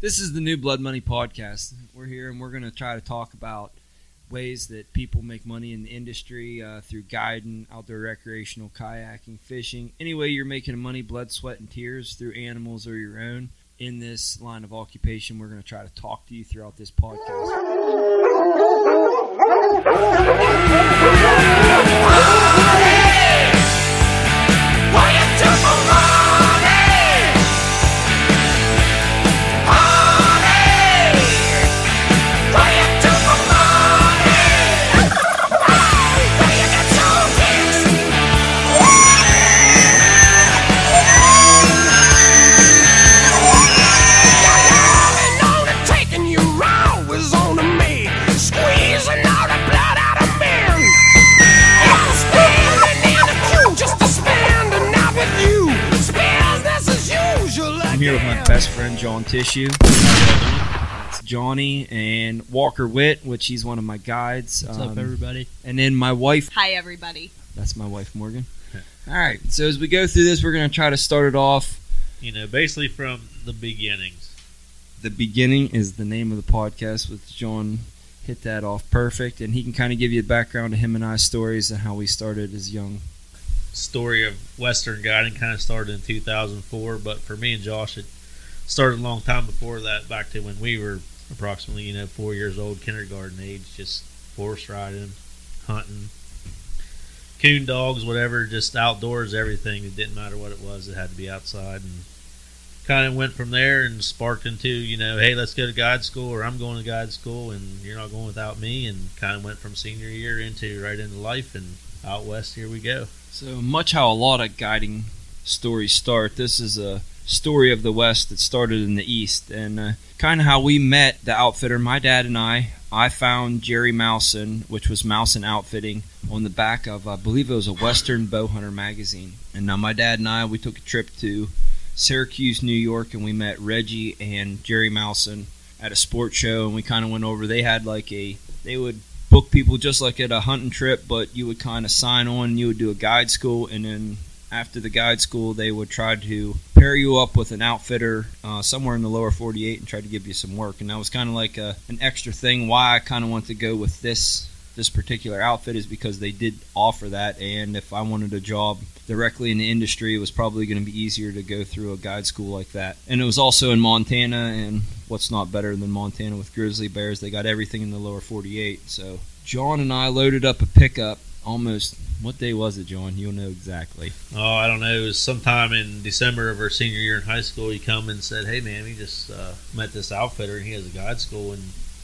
This is the new Blood Money podcast. We're here and we're going to try to talk about ways that people make money in the industry uh, through guiding, outdoor recreational, kayaking, fishing. Any way you're making money, blood, sweat, and tears through animals or your own in this line of occupation, we're going to try to talk to you throughout this podcast. Tissue. It's Johnny and Walker Witt, which he's one of my guides. What's up, Um, everybody? And then my wife. Hi, everybody. That's my wife, Morgan. All right. So as we go through this, we're going to try to start it off. You know, basically from the beginnings. The beginning is the name of the podcast with John. Hit that off perfect, and he can kind of give you a background to him and I's stories and how we started as young. Story of Western guiding kind of started in 2004, but for me and Josh, it started a long time before that, back to when we were approximately, you know, four years old, kindergarten age, just horse riding, hunting, coon dogs, whatever, just outdoors, everything. It didn't matter what it was, it had to be outside. And kind of went from there and sparked into, you know, hey, let's go to guide school, or I'm going to guide school, and you're not going without me. And kind of went from senior year into right into life, and out west, here we go. So much how a lot of guiding stories start. This is a story of the West that started in the East, and uh, kind of how we met the outfitter. My dad and I. I found Jerry Mousen, which was Mousen Outfitting, on the back of I believe it was a Western Bowhunter magazine. And now my dad and I we took a trip to Syracuse, New York, and we met Reggie and Jerry Mousen at a sports show, and we kind of went over. They had like a they would book people just like at a hunting trip, but you would kind of sign on. You would do a guide school, and then after the guide school, they would try to pair you up with an outfitter uh, somewhere in the lower 48 and try to give you some work. And that was kind of like a, an extra thing. Why I kind of wanted to go with this this particular outfit is because they did offer that, and if I wanted a job directly in the industry, it was probably going to be easier to go through a guide school like that. And it was also in Montana, and what's not better than Montana with grizzly bears? They got everything in the lower 48. So John and I loaded up a pickup almost. What day was it, John? You'll know exactly. Oh, I don't know. It was sometime in December of our senior year in high school. He come and said, "Hey, man, we just uh, met this outfitter, and he has a guide school in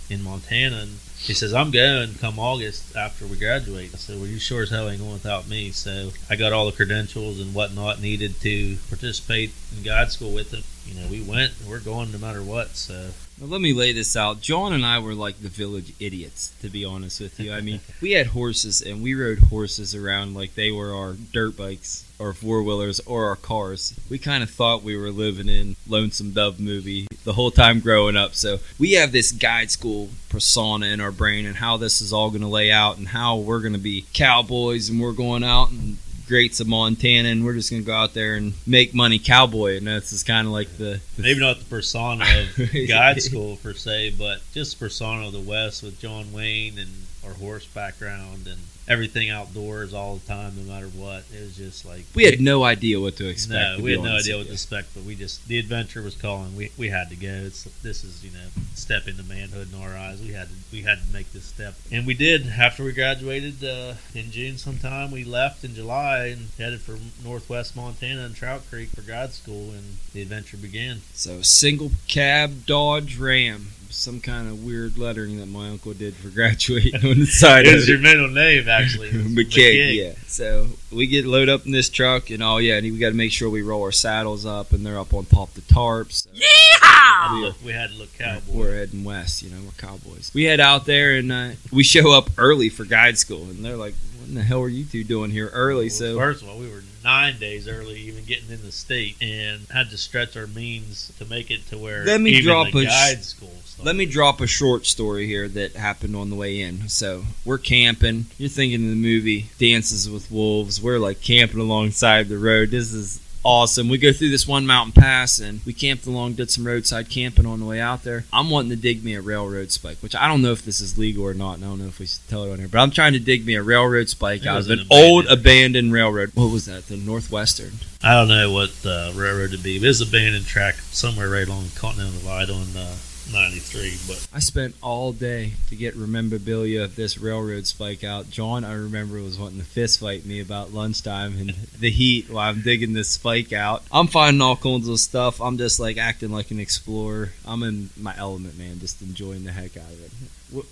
in Montana." And he says, "I'm going come August after we graduate." I said, "Well, you sure as hell ain't going without me." So I got all the credentials and whatnot needed to participate in guide school with him. You know, we went. We're going no matter what. So Now, let me lay this out. John and I were like the village idiots, to be honest with you. I mean, we had horses and we rode horses around like they were our dirt bikes or four wheelers or our cars. We kind of thought we were living in Lonesome Dove movie the whole time growing up. So we have this guide school persona in our brain and how this is all going to lay out and how we're going to be cowboys and we're going out and greats of Montana and we're just going to go out there and make money cowboy. And that's just kind of like the, the maybe not the persona of guide school per se, but just persona of the West with John Wayne and our horse background and everything outdoors all the time, no matter what. It was just like We had no idea what to expect. no, to we had no idea what to expect, but we just the adventure was calling. We we had to go. It's this is you know step into manhood in our eyes. We had to we had to make this step, and we did. After we graduated uh, in June, sometime we left in July and headed for Northwest Montana and Trout Creek for guide school, and the adventure began. So single cab Dodge Ram, some kind of weird lettering that my uncle did for graduating on the side It of was your it. middle name actually, McKig, yeah. So we get load up in this truck, and oh yeah, and we got to make sure we roll our saddles up, and they're up on top of the tarps. So Yeehaw! We had to look cowboy. We're heading west, you know, we're cowboys. We head out there, and uh, we show up early for guide school, and they're like, "What in the hell are you two doing here early?" Well, So first of all, we were nine days early, even getting in the state, and had to stretch our means to make it to where Let me even drop the a guide school. Let me drop a short story here that happened on the way in. So we're camping. You're thinking of the movie Dances with Wolves. We're like camping alongside the road. This is awesome. We go through this one mountain pass and we camped along, did some roadside camping on the way out there. I'm wanting to dig me a railroad spike, which I don't know if this is legal or not. And I don't know if we should tell it on here, but I'm trying to dig me a railroad spike It out of an old abandoned- railroad. What was that? The Northwestern. I don't know what uh, railroad to be, but it's a abandoned track somewhere right along the Continental Divide on uh, 93. But I spent all day to get memorabilia of this railroad spike out. John, I remember, was wanting to fist fight me about lunchtime and the heat while I'm digging this spike out. I'm finding all kinds of stuff. I'm just like acting like an explorer. I'm in my element, man, just enjoying the heck out of it.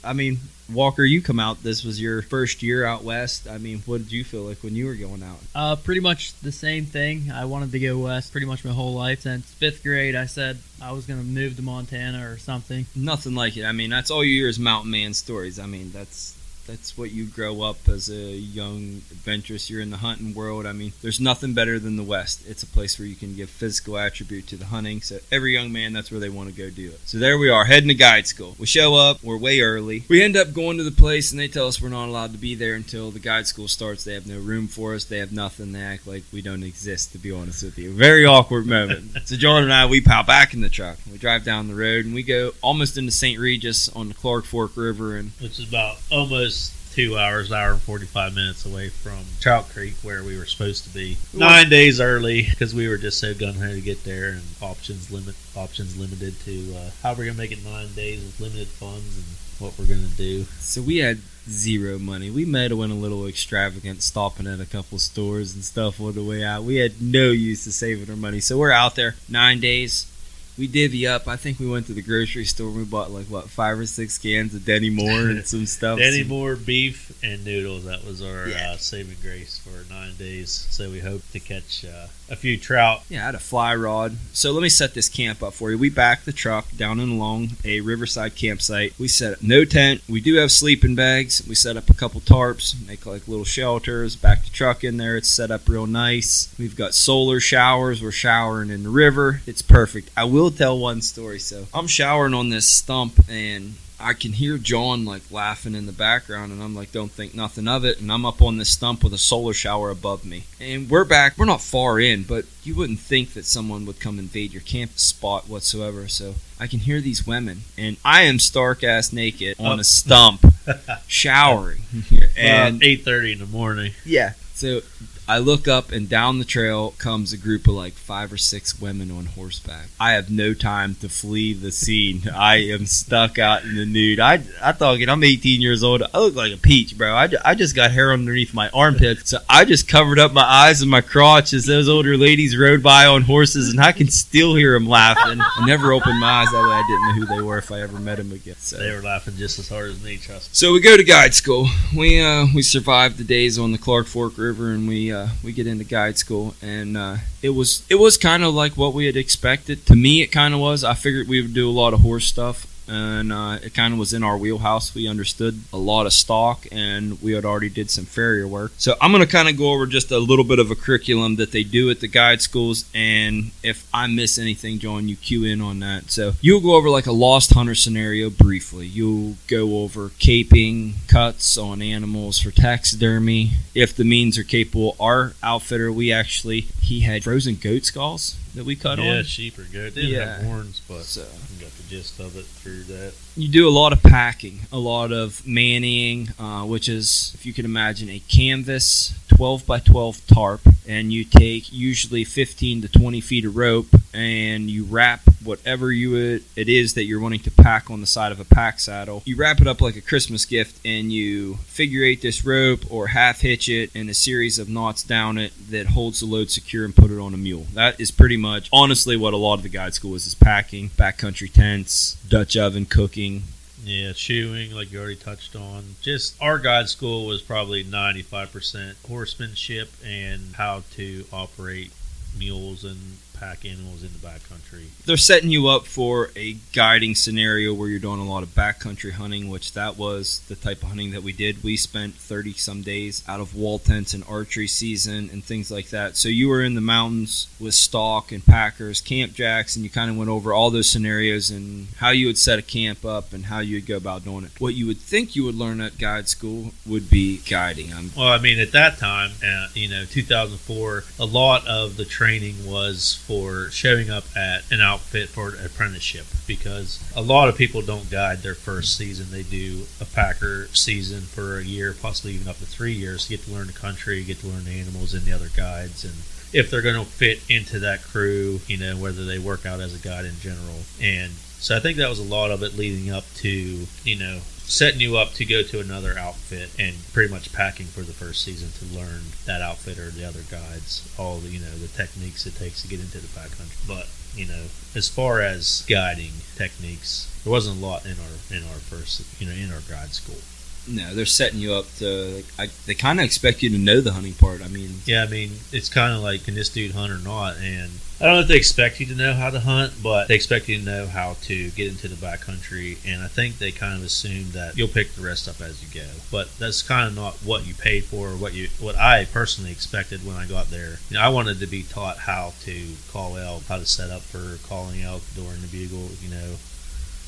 I mean, Walker, you come out. This was your first year out west. I mean, what did you feel like when you were going out? Uh, pretty much the same thing. I wanted to go west pretty much my whole life. Since fifth grade, I said I was going to move to Montana or something. Nothing like it. I mean, that's all you hear is mountain man stories. I mean, that's that's what you grow up as a young adventurous. You're in the hunting world. I mean, there's nothing better than the West. It's a place where you can give physical attribute to the hunting. So every young man, that's where they want to go do it. So there we are, heading to guide school. We show up. We're way early. We end up going to the place, and they tell us we're not allowed to be there until the guide school starts. They have no room for us. They have nothing. They act like we don't exist. To be honest with you, very awkward moment. so John and I, we pile back in the truck. We drive down the road, and we go almost into St. Regis on the Clark Fork River, and which is about almost two hours, hour and 45 minutes away from Trout Creek, where we were supposed to be. Nine days early because we were just so gun ho to get there, and options limit options limited to uh, how we're gonna make it nine days with limited funds and what we're gonna do. So we had zero money. We might have went a little extravagant, stopping at a couple stores and stuff on the way out. We had no use to saving our money. So we're out there nine days. We divvy up. I think we went to the grocery store. and We bought like what five or six cans of Dinty Moore and some stuff. Some- more beef and noodles? That was our Yeah. uh, saving grace for nine days. So we hope to catch uh, a few trout. Yeah, I had a fly rod. So let me set this camp up for you. We backed the truck down and along a riverside campsite. We set up no tent. We do have sleeping bags. We set up a couple tarps, make like little shelters. Back the truck in there. It's set up real nice. We've got solar showers. We're showering in the river. It's perfect. I will tell one story. So I'm showering on this stump and I can hear John like laughing in the background, and I'm like, don't think nothing of it. And I'm up on this stump with a solar shower above me. And we're back, we're not far in, but you wouldn't think that someone would come invade your camp spot whatsoever. So I can hear these women, and I am stark ass naked on a stump showering. and And eight thirty in the morning. yeah. So I look up and down the trail comes a group of like five or six women on horseback. I have no time to flee the scene. I am stuck out in the nude. I I thought I'm 18 years old. I look like a peach, bro. I, I just got hair underneath my armpit, so I just covered up my eyes and my crotch as those older ladies rode by on horses, and I can still hear them laughing. I never opened my eyes that way. I didn't know who they were if I ever met them again. So. They were laughing just as hard as me. Trust me. So we go to guide school. We uh, we survived the days on the Clark Fork River, and we uh, we get into guide school, and uh, it was it was kind of like what we had expected. To me, it kind of was. I figured we would do a lot of horse stuff, and uh, it kind of was in our wheelhouse. We understood a lot of stock, and we had already did some farrier work. So I'm gonna kind of go over just a little bit of a curriculum that they do at the guide schools, and if I miss anything, John, you cue in on that. So you'll go over like a lost hunter scenario briefly. You'll go over caping, cuts on animals for taxidermy, if the means are capable. Our outfitter, we actually he had frozen goat skulls that we cut yeah, on. sheep are good. They didn't Yeah. have horns, but So I got the gist of it through that. you do a lot of packing, a lot of manning, uh, which is, if you can imagine, a canvas 12 by 12 tarp, and you take usually 15 to 20 feet of rope, and you wrap whatever you it is that you're wanting to pack on the side of a pack saddle. You wrap it up like a Christmas gift, and you figure eight this rope or half hitch it in a series of knots down it that holds the load secure and put it on a mule. That is pretty much, honestly, what a lot of the guide school is: is packing, backcountry tents, Dutch oven cooking. Yeah, chewing, like you already touched on. Just our guide school was probably 95% horsemanship and how to operate mules and pack animals in the backcountry. They're setting you up for a guiding scenario where you're doing a lot of backcountry hunting, which that was the type of hunting that we did. We spent 30 some days out of wall tents and archery season and things like that. So you were in the mountains with stock and packers, camp jacks, and you kind of went over all those scenarios and how you would set a camp up and how you would go about doing it. What you would think you would learn at guide school would be guiding. I'm, Well, I mean, at that time, uh, you know, 2004, a lot of the training was for showing up at an outfit for an apprenticeship because a lot of people don't guide their first season. They do a packer season for a year, possibly even up to three years to get to learn the country, get to learn the animals and the other guides, and if they're going to fit into that crew, you know, whether they work out as a guide in general. And so I think that was a lot of it leading up to, you know, setting you up to go to another outfit and pretty much packing for the first season to learn that outfit or the other guides, all the, you know, the techniques it takes to get into the backcountry. But, you know, as far as guiding techniques, there wasn't a lot in our in our first, you know, in our guide school. No, they're setting you up to. Like, I, they kind of expect you to know the hunting part. I mean, Yeah, I mean, it's kind of like can this dude hunt or not? And I don't know if they expect you to know how to hunt, but they expect you to know how to get into the backcountry. And I think they kind of assume that you'll pick the rest up as you go. But that's kind of not what you paid for, or what you what I personally expected when I got there. You know, I wanted to be taught how to call elk, how to set up for calling elk during the bugle. You know,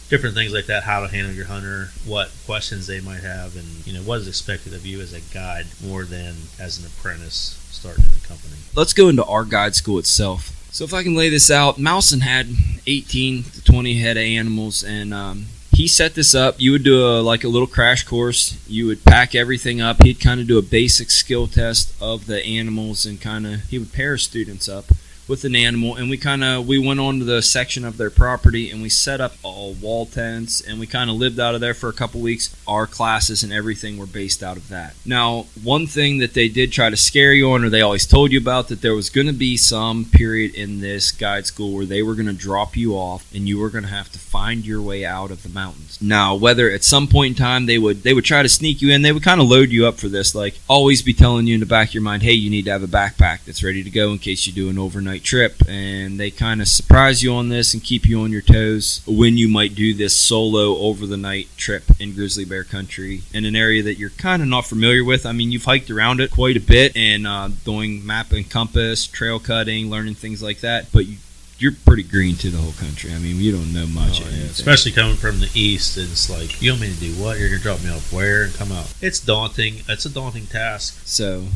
different things like that, how to handle your hunter, what questions they might have, and you know what is expected of you as a guide more than as an apprentice starting in the company. let's go into our guide school itself. So if I can lay this out, Mousen had 18 to 20 head of animals, and um, he set this up. You would do a like a little crash course. You would pack everything up. He'd kind of do a basic skill test of the animals, and kind of he would pair students up with an animal and we kind of we went on to the section of their property and we set up all wall tents and we kind of lived out of there for a couple weeks. Our classes and everything were based out of that. Now one thing that they did try to scare you on or they always told you about that there was going to be some period in this guide school where they were going to drop you off and you were going to have to find your way out of the mountains. Now whether at some point in time they would they would try to sneak you in they would kind of load you up for this like always be telling you in the back of your mind hey you need to have a backpack that's ready to go in case you do an overnight trip and they kind of surprise you on this and keep you on your toes when you might do this solo over the night trip in grizzly bear country in an area that you're kind of not familiar with i mean you've hiked around it quite a bit and uh, doing map and compass trail cutting learning things like that but you you're pretty green to the whole country. I mean, you don't know much. Oh, yeah. Especially coming from the east, it's like you want me to do what? You're gonna drop me off where and come out? It's daunting. It's a daunting task. So,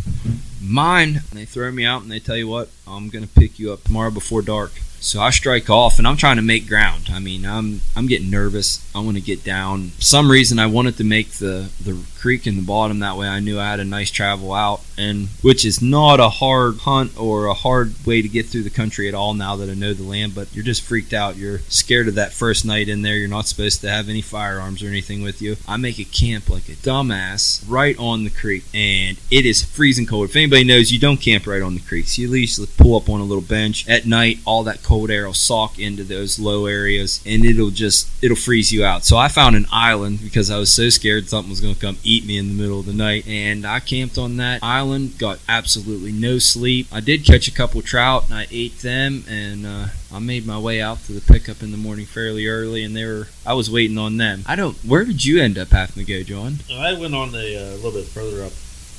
mine, they throw me out and they tell you what, I'm going to pick you up tomorrow before dark. So I strike off and I'm trying to make ground. I mean, I'm I'm getting nervous. I want to get down. Some reason I wanted to make the the creek in the bottom that way I knew I had a nice travel out and which is not a hard hunt or a hard way to get through the country at all now that I know the land, but you're just freaked out. You're scared of that first night in there. You're not supposed to have any firearms or anything with you. I make a camp like a dumbass right on the creek and it is freezing cold. If anybody knows you don't camp right on the creeks, you at least pull up on a little bench at night, all that cold air will soak into those low areas and it'll just it'll freeze you out. So I found an island because I was so scared something was going to come eat me in the middle of the night and I camped on that island, got absolutely no sleep. I did catch a couple trout and I ate them and uh, I made my way out to the pickup in the morning fairly early and they were I was waiting on them. I don't where did you end up having to go, John? I went on the uh, a little bit further up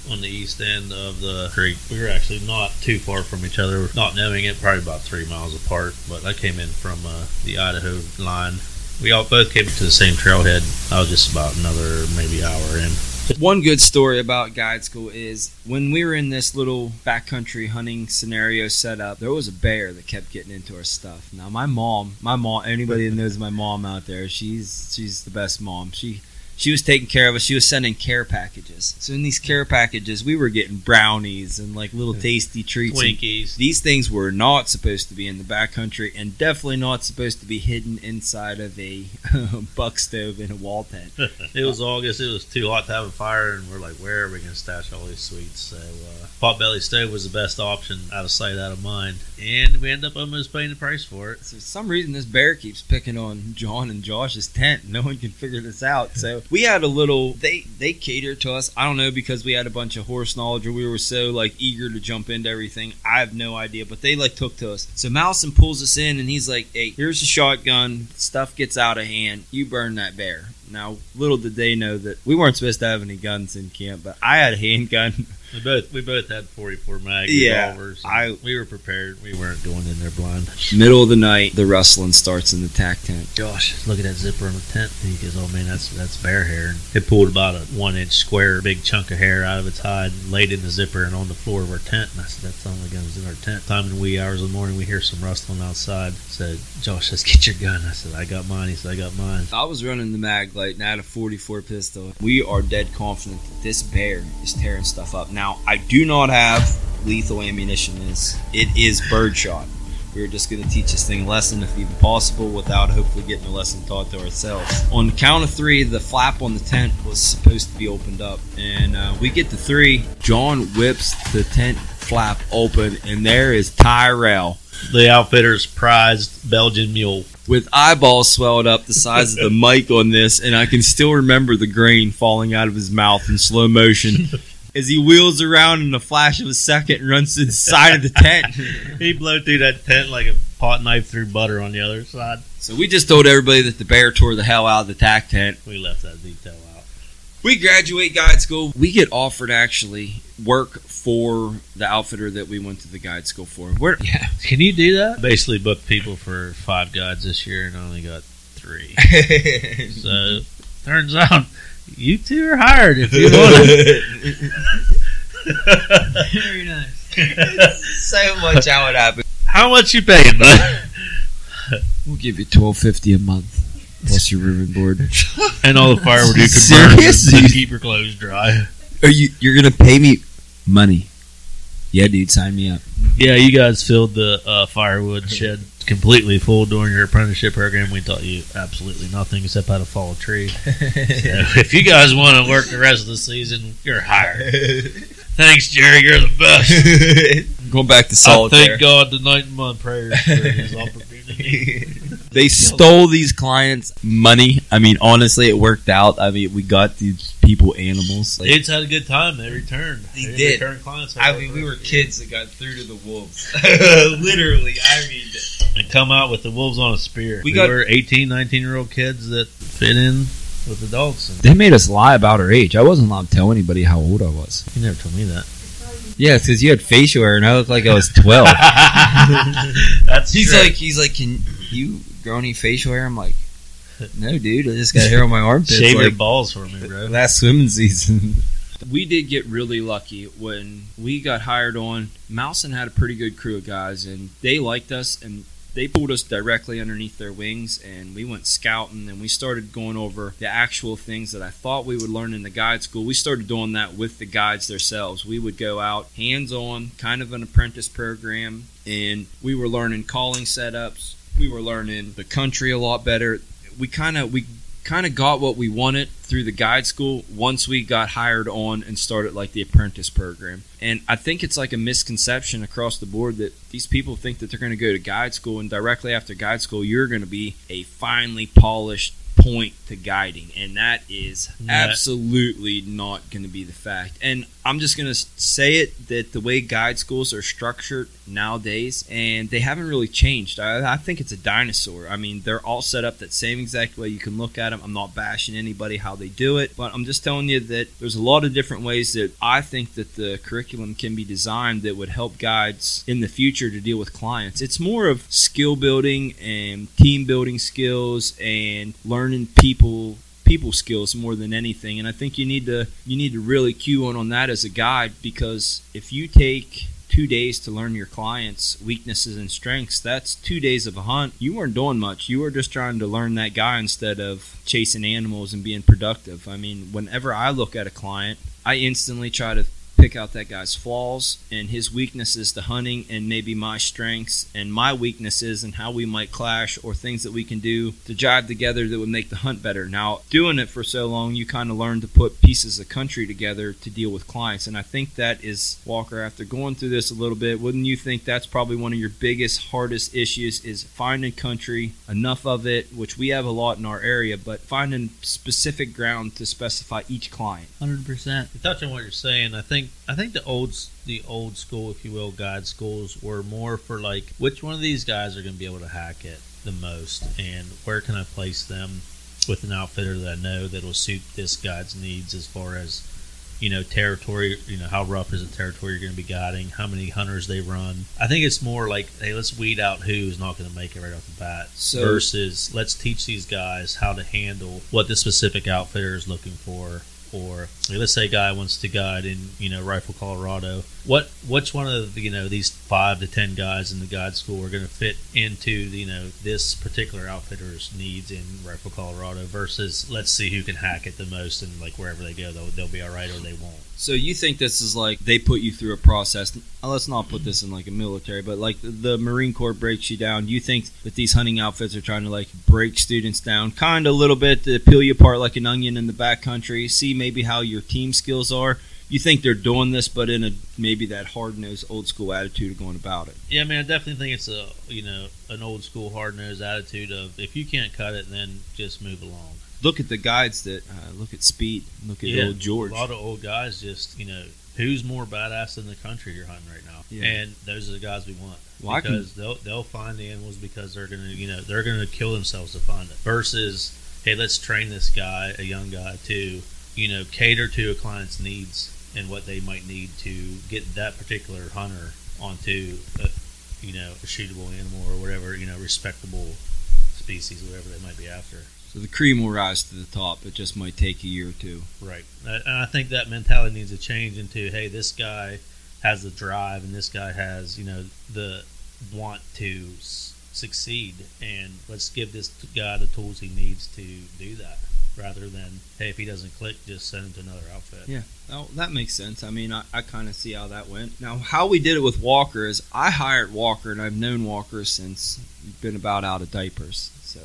on the east end of the creek. We were actually not too far from each other, not knowing it, probably about three miles apart. But I came in from uh, the Idaho line. We all both came to the same trailhead. I was just about another maybe hour in. One good story about guide school is when we were in this little backcountry hunting scenario set up, there was a bear that kept getting into our stuff. Now my mom, my mom, anybody that knows my mom out there, she's she's the best mom. She she was taking care of us. She was sending care packages. So in these care packages, we were getting brownies and like little tasty treats. Twinkies. these things were not supposed to be in the backcountry and definitely not supposed to be hidden inside of a buck stove in a wall tent. it was August. It was too hot to have a fire, and we're like, where are we going to stash all these sweets? So, uh, potbelly stove was the best option, out of sight, out of mind, and we end up almost paying the price for it. So for some reason, this bear keeps picking on John and Josh's tent. No one can figure this out. So we had a little. They they catered to us. I don't know because we had a bunch of horse knowledge or we were so like eager to jump into everything. I have no idea, but they like took to us. So Mousen pulls us in and he's like, "Hey, here's a shotgun. Stuff gets out of hand. You burn that bear." Now, little did they know that we weren't supposed to have any guns in camp, but I had a handgun. We both we both had 44 mag Yeah, revolvers. I- we were prepared. We weren't going in there blind. Middle of the night, the rustling starts in the tack tent. Josh, look at that zipper on the tent. He goes, "Oh man, that's that's bear hair." And it pulled about a one inch square, big chunk of hair out of its hide, laid in the zipper and on the floor of our tent. And I said, "That's the only guns in our tent." Time in the wee hours of the morning, we hear some rustling outside. Said, "Josh let's get your gun." I said, "I got mine." He said, "I got mine." I was running the mag light and I had a 44 pistol. We are dead confident that this bear is tearing stuff up. Now, I do not have lethal ammunition. This it is birdshot. We are just going to teach this thing a lesson, if even possible, without hopefully getting a lesson taught to ourselves. On the count of three, the flap on the tent was supposed to be opened up, and uh, we get to three. John whips the tent flap open, and there is Tyrell The outfitter's prized Belgian mule. with eyeballs swelled up the size of the mic on this, and I can still remember the grain falling out of his mouth in slow motion as he wheels around in a flash of a second and runs to the side of the tent. He blew through that tent like a pot knife through butter on the other side. So we just told everybody that the bear tore the hell out of the tack tent. We left that detail out. We graduate guide school. We get offered actually work for the outfitter that we went to the guide school for. We're, Yeah, can you do that? Basically, booked people for five guides this year, and only got three. so turns out you two are hired if you want. Very nice. so much how it happened. How much you paying, bud? We'll give you twelve fifty a month plus your ribbon board. and all the firewood you can burn to keep your clothes dry. Are you you're gonna pay me money? Yeah, dude, sign me up. Yeah, you guys filled the uh, firewood shed completely full during your apprenticeship program. We taught you absolutely nothing except how to fall a tree. So if you guys want to work the rest of the season, you're hired. Thanks, Jerry. You're the best. Going back to I thank God tonight in my prayers for this opportunity. they stole these clients' money. I mean, honestly, it worked out. I mean, we got these people animals. Like, Dudes had a good time. They returned. They They did. Returned clients. I mean, we were kids that got through to the wolves. Literally, I mean, and come out with the wolves on a spear. We We, got- were 18, 19 year old kids that fit in with the dogs. And they made us lie about our age. I wasn't allowed to tell anybody how old I was. you never told me that. Yeah, because you had facial hair and I looked like I was twelve. That's he's true. like, he's like, can you grow any facial hair? I'm like, no, dude. I just got hair on my armpits. shave your like, balls for me, bro. last swimming season. We did get really lucky when we got hired on. Mousen had a pretty good crew of guys, and they liked us, and they pulled us directly underneath their wings, and we went scouting, and we started going over the actual things that I thought we would learn in the guide school. We started doing that with the guides themselves. We would go out hands on, kind of an apprentice program, and we were learning calling setups. We were learning the country a lot better. We kind of we kind of got what we wanted through the guide school once we got hired on and started like the apprentice program. And I think it's like a misconception across the board that these people think that they're going to go to guide school and directly after guide school you're going to be a finely polished point to guiding and that is Yeah. absolutely not going to be the fact. And I'm just going to say it that the way guide schools are structured nowadays and they haven't really changed. I, I think it's a dinosaur. I mean, they're all set up that same exact way. You can look at them. I'm not bashing anybody how they do it, but I'm just telling you that there's a lot of different ways that I think that the curriculum can be designed that would help guides in the future to deal with clients. It's more of skill building and team building skills and learning people people skills more than anything. And I think you need to you need to really cue in on that as a guide because if you take two days to learn your clients weaknesses and strengths that's two days of a hunt. You weren't doing much. You were just trying to learn that guy instead of chasing animals and being productive. I mean whenever I look at a client I instantly try to pick out that guy's flaws and his weaknesses to hunting, and maybe my strengths and my weaknesses and how we might clash or things that we can do to jive together that would make the hunt better. Now, doing it for so long, you kind of learn to put pieces of country together to deal with clients, and I think that is Walker. After going through this a little bit, wouldn't you think that's probably one of your biggest, hardest issues is finding country, enough of it, which we have a lot in our area, but finding specific ground to specify each client. Hundred percent. To touch on what you're saying, I think I think the old the old school, if you will, guide schools were more for like which one of these guys are going to be able to hack it the most, and where can I place them with an outfitter that I know that will suit this guide's needs as far as you know territory. You know how rough is the territory you're going to be guiding, how many hunters they run. I think it's more like hey, let's weed out who's not going to make it right off the bat So- versus let's teach these guys how to handle what the specific outfitter is looking for or let's say a guy wants to guide in you know rifle colorado what which one of the, you know these five to ten guys in the guide school are going to fit into you know this particular outfitter's needs in rifle colorado versus let's see who can hack it the most and like wherever they go they'll, they'll be all right or they won't So you think this is like they put you through a process? uh, Let's not put this in like a military, but like the, the Marine Corps breaks you down. You think that these hunting outfits are trying to like break students down, kind of a little bit to peel you apart like an onion in the backcountry, see maybe how your team skills are. You think they're doing this, but in a maybe that hard nosed old school attitude of going about it. yeah man i definitely think it's a you know an old school hard-nosed attitude of if you can't cut it then just move along Look at the guides that uh, look at Speed, look at Yeah, old George. A lot of old guys just, you know, who's more badass in the country you're hunting right now? Yeah. And those are the guys we want. Well, I can- because they'll they'll find the animals because they're gonna you know they're gonna kill themselves to find it. Versus, hey, let's train this guy, a young guy, to you know cater to a client's needs and what they might need to get that particular hunter onto a, you know a shootable animal or whatever you know respectable species, whatever they might be after. So the cream will rise to the top. It just might take a year or two. Right. Uh, and I think that mentality needs to change into, hey, this guy has the drive and this guy has, you know, the want to s- succeed. And let's give this guy the tools he needs to do that rather than, hey, if he doesn't click, just send him to another outfit. Yeah, oh, that makes sense. I mean, I, I kind of see how that went. Now, how we did it with Walker is I hired Walker, and I've known Walker since been about out of diapers. So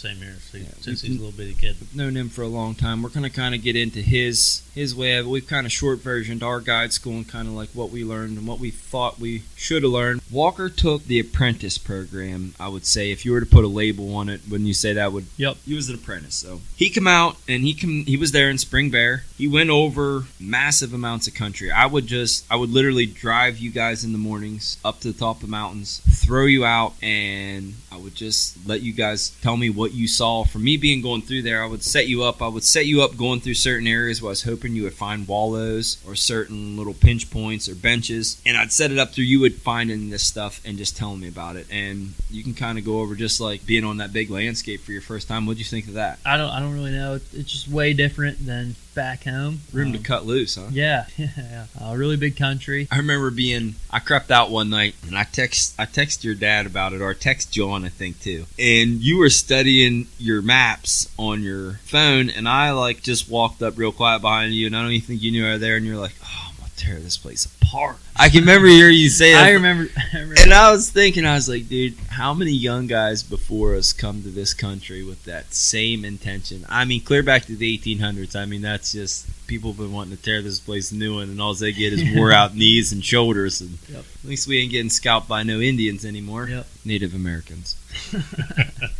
same here. See, Yeah, since he's a little bitty kid. Known him for a long time. We're gonna kind of get into his his way of it. We've kind of short versioned our guide school and kind of like what we learned and what we thought we should have learned. Walker took the apprentice program. I would say if you were to put a label on it, wouldn't you say that would? Yep. He was an apprentice, so he come out and he come. He was there in Spring Bear. He went over massive amounts of country. I would just, I would literally drive you guys in the mornings up to the top of the mountains, throw you out, and I would just let you guys tell me what you saw. For me being going through there, I would set you up. I would set you up going through certain areas where I was hoping you would find wallows or certain little pinch points or benches, and I'd set it up through you would finding this stuff and just telling me about it. And you can kind of go over just like being on that big landscape for your first time. What'd you think of that? I don't. I don't really know. It's just way different than back home. Room to Um, cut loose, huh? Yeah, yeah. Uh, really big country. I remember being I crept out one night and I text I text your dad about it or I text John I think too. And you were studying your maps on your phone and I like just walked up real quiet behind you and I don't even think you knew I was there and you're like, Oh, I'm gonna tear this place apart. I can remember hearing you say that. I remember. I remember. and I was thinking, I was like, dude, how many young guys before us come to this country with that same intention? I mean, clear back to the 1800s. I mean, that's just people have been wanting to tear this place new one, and all they get is wore out knees and shoulders. And Yep. at least we ain't getting scalped by no Indians anymore. Yep. Native Americans.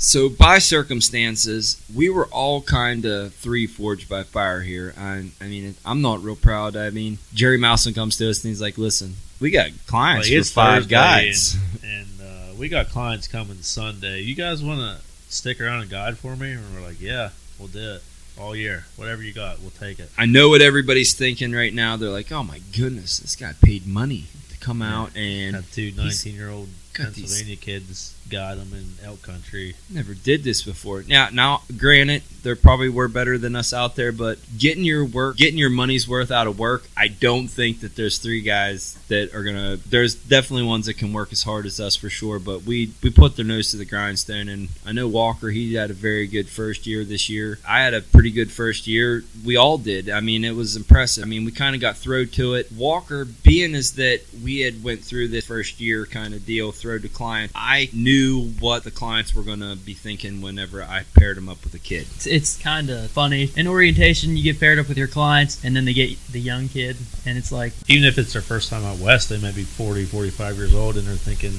So by circumstances, we were all kind of three forged by fire here. I, I mean, I'm not real proud. I mean, Jerry Mousen comes to us and he's like, "Listen, we got clients Like, for five Thursday guys." And, and uh, we got clients coming Sunday. You guys want to stick around and guide for me? And we're like, yeah, we'll do it all year. Whatever you got, we'll take it. I know what everybody's thinking right now. They're like, "Oh my goodness, this guy paid money to come out and Have two 19 year old Got these- Pennsylvania kids got them in elk country. Never did this before. Now, now, granted, there probably were better than us out there, but getting your work, getting your money's worth out of work, I don't think that there's three guys that are gonna. There's definitely ones that can work as hard as us for sure, but we we put their nose to the grindstone. And I know Walker, he had a very good first year this year. I had a pretty good first year. We all did. I mean, it was impressive. I mean, we kind of got thrown to it. Walker, being as that we had went through this first year kind of deal, throw to client, I knew what the clients were going to be thinking whenever I paired them up with a kid. It's, it's kind of funny. In orientation, you get paired up with your clients, and then they get the young kid, and it's like, Even if it's their first time out west, they might be 40, 45 years old, and they're thinking,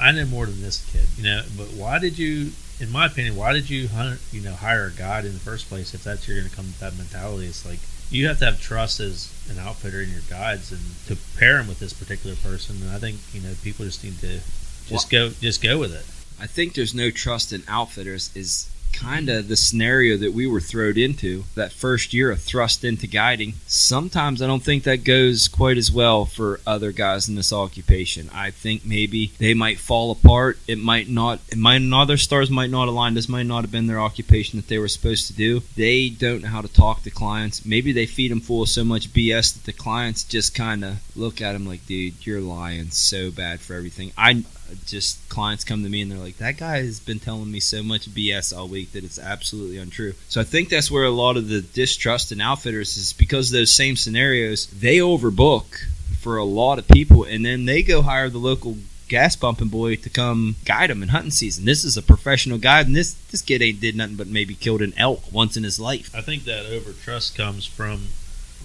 I know more than this kid. You know, but why did you, in my opinion, why did you, hunt, you know, hire a guide in the first place if that's you're going to come with that mentality? It's like, you have to have trust as an outfitter in your guides and to pair them with this particular person. And I think, you know, people just need to just go, just go with it. I think there's no trust in outfitters is kind of the scenario that we were thrown into that first year of thrust into guiding. Sometimes I don't think that goes quite as well for other guys in this occupation. I think maybe they might fall apart. It might not. It might other stars might not align. This might not have been their occupation that they were supposed to do. They don't know how to talk to clients. Maybe they feed them full of so much BS that the clients just kind of look at them like, dude, you're lying so bad for everything. I just clients come to me and they're like, that guy has been telling me so much BS all week that it's absolutely untrue. So I think that's where a lot of the distrust in outfitters is because those same scenarios, they overbook for a lot of people and then they go hire the local gas pumping boy to come guide them in hunting season. This is a professional guide and this this kid ain't did nothing but maybe killed an elk once in his life. I think that over trust comes from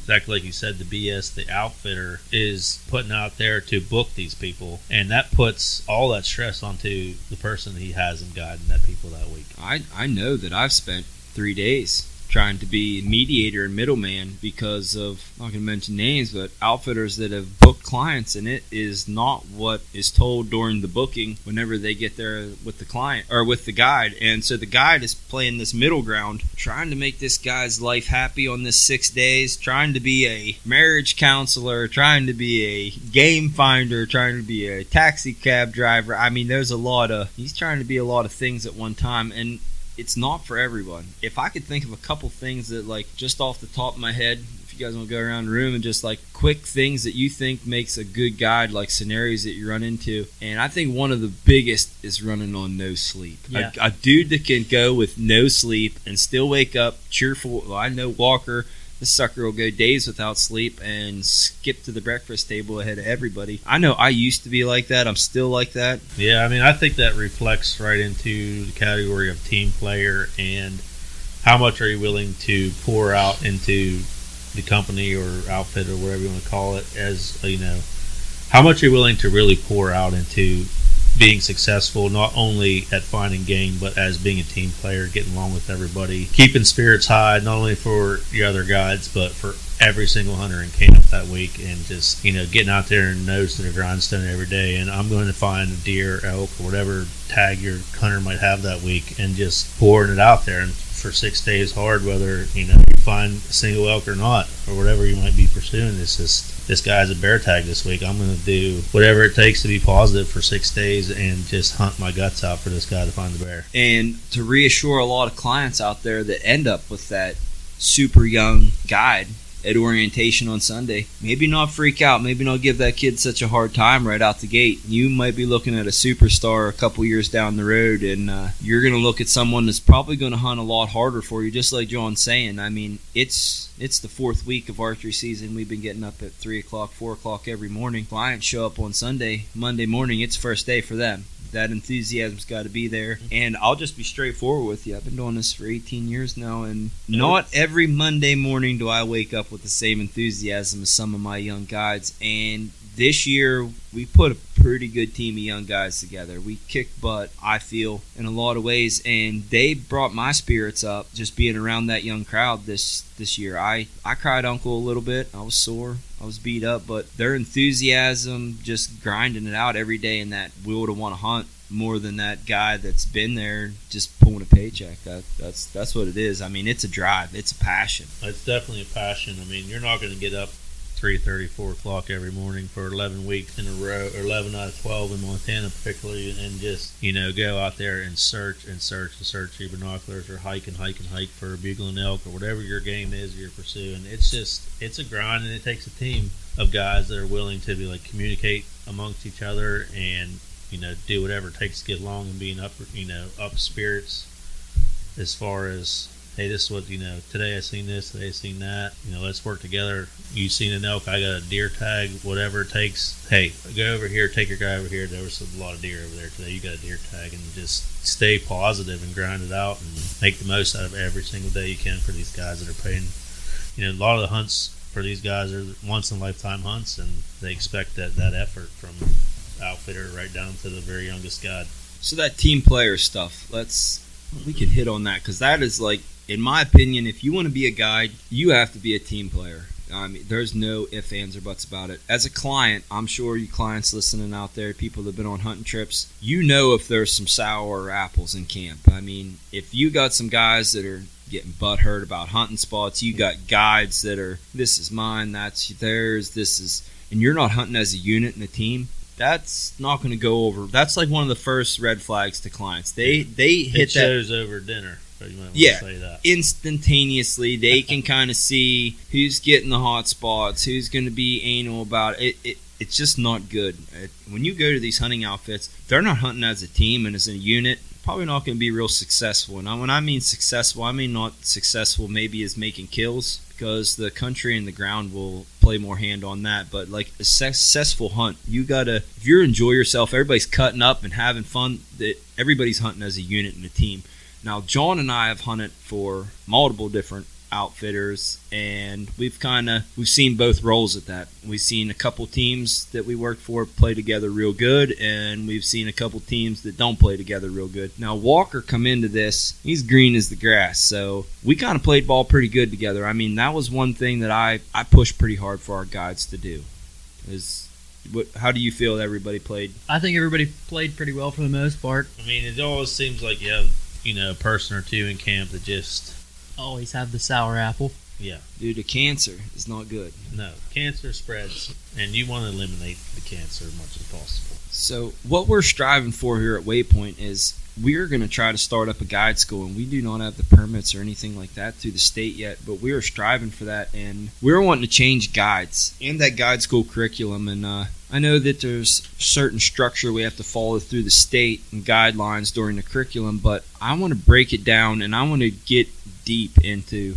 exactly like you said, the BS the outfitter is putting out there to book these people, and that puts all that stress onto the person he has him guiding that people that week. I I know that I've spent three days trying to be mediator and middleman because of I'm not going to mention names, but outfitters that have booked clients, and it is not what is told during the booking whenever they get there with the client or with the guide, and so the guide is playing this middle ground, trying to make this guy's life happy on this six days, trying to be a marriage counselor, trying to be a game finder, trying to be a taxi cab driver. I mean, there's a lot of he's trying to be a lot of things at one time, and it's not for everyone. If I could think of a couple things that, like, just off the top of my head, if you guys want to go around the room and just like quick things that you think makes a good guide, like scenarios that you run into, and I think one of the biggest is running on no sleep. Yeah. A, a dude that can go with no sleep and still wake up cheerful. Well, I know Walker. This sucker will go days without sleep and skip to the breakfast table ahead of everybody. I know I used to be like that. I'm still like that. Yeah, I mean, I think that reflects right into the category of team player and how much are you willing to pour out into the company or outfit or whatever you want to call it as you know how much are you willing to really pour out into being successful not only at finding game but as being a team player getting along with everybody keeping spirits high not only for your other guides but for every single hunter in camp that week and just you know getting out there and nose to the grindstone every day. And i'm going to find a deer elk or whatever tag your hunter might have that week and just pouring it out there. And for six days hard whether you know you find a single elk or not or whatever you might be pursuing it's just this guy's a bear tag this week. I'm going to do whatever it takes to be positive for six days and just hunt my guts out for this guy to find the bear. And to reassure a lot of clients out there that end up with that super young guide at orientation on Sunday, maybe not freak out, maybe not give that kid such a hard time right out the gate. You might be looking at a superstar a couple years down the road, and uh, you're going to look at someone that's probably going to hunt a lot harder for you. Just like John's saying, I mean, it's it's the fourth week of archery season. We've been getting up at three o'clock, four o'clock every morning. Clients show up on Sunday, Monday morning. It's first day for them that enthusiasm's got to be there. Mm-hmm. And I'll just be straightforward with you. I've been doing this for 18 years now, and not every Monday morning do I wake up with the same enthusiasm as some of my young guides. And this year, we put a pretty good team of young guys together. We kicked butt, I feel, in a lot of ways, and they brought my spirits up just being around that young crowd this this year. I I cried uncle a little bit. I was sore. I was beat up, but their enthusiasm, just grinding it out every day, and that will to want to hunt more than that guy that's been there just pulling a paycheck. That that's that's what it is. I mean, it's a drive. It's a passion. It's definitely a passion. I mean, you're not going to get up 3.30, 4 o'clock every morning for 11 weeks in a row, or 11 out of 12 in Montana particularly, and just, you know, go out there and search and search and search your binoculars or hike and hike and hike for a bugling elk or whatever your game is you're pursuing. It's just, it's a grind and it takes a team of guys that are willing to be like communicate amongst each other and, you know, do whatever it takes to get along and being up, you know, up spirits as far as hey, this is what you know. Today I seen this, today I seen that. You know, let's work together. You seen an elk, I got a deer tag, whatever it takes. Hey, go over here, take your guy over here. There was a lot of deer over there today. You got a deer tag, and just stay positive and grind it out and make the most out of every single day you can for these guys that are paying. You know, a lot of the hunts for these guys are once in a lifetime hunts, and they expect that that effort from outfitter right down to the very youngest guy. So that team player stuff, let's we can hit on that because that is like in my opinion, if you want to be a guide, you have to be a team player. I mean, there's no ifs, ands, or buts about it. As a client, I'm sure you clients listening out there, people that have been on hunting trips, you know if there's some sour apples in camp. I mean, if you got some guys that are getting butthurt about hunting spots, you got guides that are, this is mine, that's theirs, this is, and you're not hunting as a unit in a team. That's not going to go over. That's like one of the first red flags to clients. They they hit it that over dinner. Yeah. instantaneously they can kind of see who's getting the hot spots who's going to be anal about it. It, it it's just not good It- when you go to these hunting outfits they're not hunting as a team and as a unit probably not going to be real successful and I- when i mean successful i mean not successful maybe as making kills because the country and the ground will play more hand on that but like a successful hunt you gotta if you enjoy yourself everybody's cutting up and having fun that everybody's hunting as a unit and a team now, Jon and I have hunted for multiple different outfitters, and we've kind of we've seen both roles at that. We've seen a couple teams that we worked for play together real good, and we've seen a couple teams that don't play together real good. Now, Walker come into this; he's green as the grass, so we kind of played ball pretty good together. I mean, that was one thing that I I pushed pretty hard for our guides to do. Is what? How do you feel everybody played? I think everybody played pretty well for the most part. I mean, it always seems like you have, you know, a person or two in camp that just, Always have the sour apple. yeah, Dude, the cancer is not good. no, cancer spreads, and you want to eliminate the cancer as much as possible. So, what we're striving for here at Waypoint is we're going to try to start up a guide school, and we do not have the permits or anything like that through the state yet, but we are striving for that, and we're wanting to change guides and that guide school curriculum. And uh, I know that there's certain structure we have to follow through the state and guidelines during the curriculum, but I want to break it down and I want to get deep into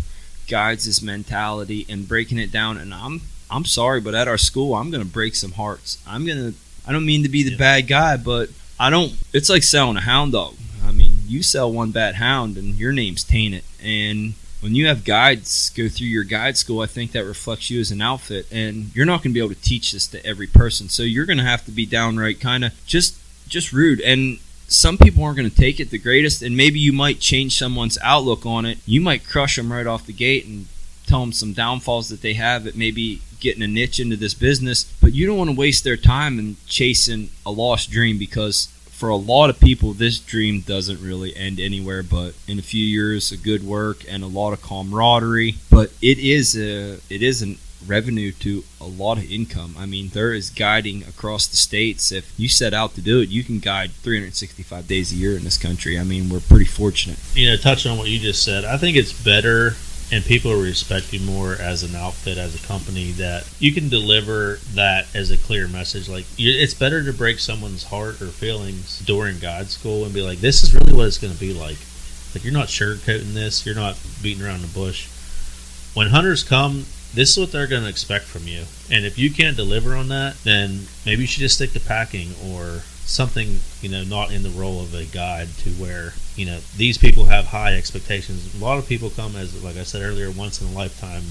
guides' mentality and breaking it down. And I'm I'm sorry, but at our school, I'm going to break some hearts. I'm going to I don't mean to be the Yeah. bad guy, but I don't. It's like selling a hound dog. I mean, you sell one bad hound, and your name's tainted. And when you have guides go through your guide school, I think that reflects you as an outfit. And you're not going to be able to teach this to every person, so you're going to have to be downright kind of just just rude. And some people aren't going to take it the greatest, and maybe you might change someone's outlook on it. You might crush them right off the gate and tell them some downfalls that they have at maybe getting a niche into this business, but you don't want to waste their time in chasing a lost dream because for a lot of people this dream doesn't really end anywhere but in a few years of good work and a lot of camaraderie but it is a it is an revenue to a lot of income. I mean, there is guiding across the states. If you set out to do it, you can guide 365 days a year in this country. I mean, we're pretty fortunate. You know, touching on what you just said, I think it's better and people respect you more as an outfit, as a company, that you can deliver that as a clear message. Like, it's better to break someone's heart or feelings during guide school and be like, this is really what it's going to be like. Like, you're not sugarcoating this, you're not beating around the bush. When hunters come, this is what they're going to expect from you. And if you can't deliver on that, then maybe you should just stick to packing or something, you know, not in the role of a guide to where, you know, these people have high expectations. A lot of people come as, like I said earlier, once in a lifetime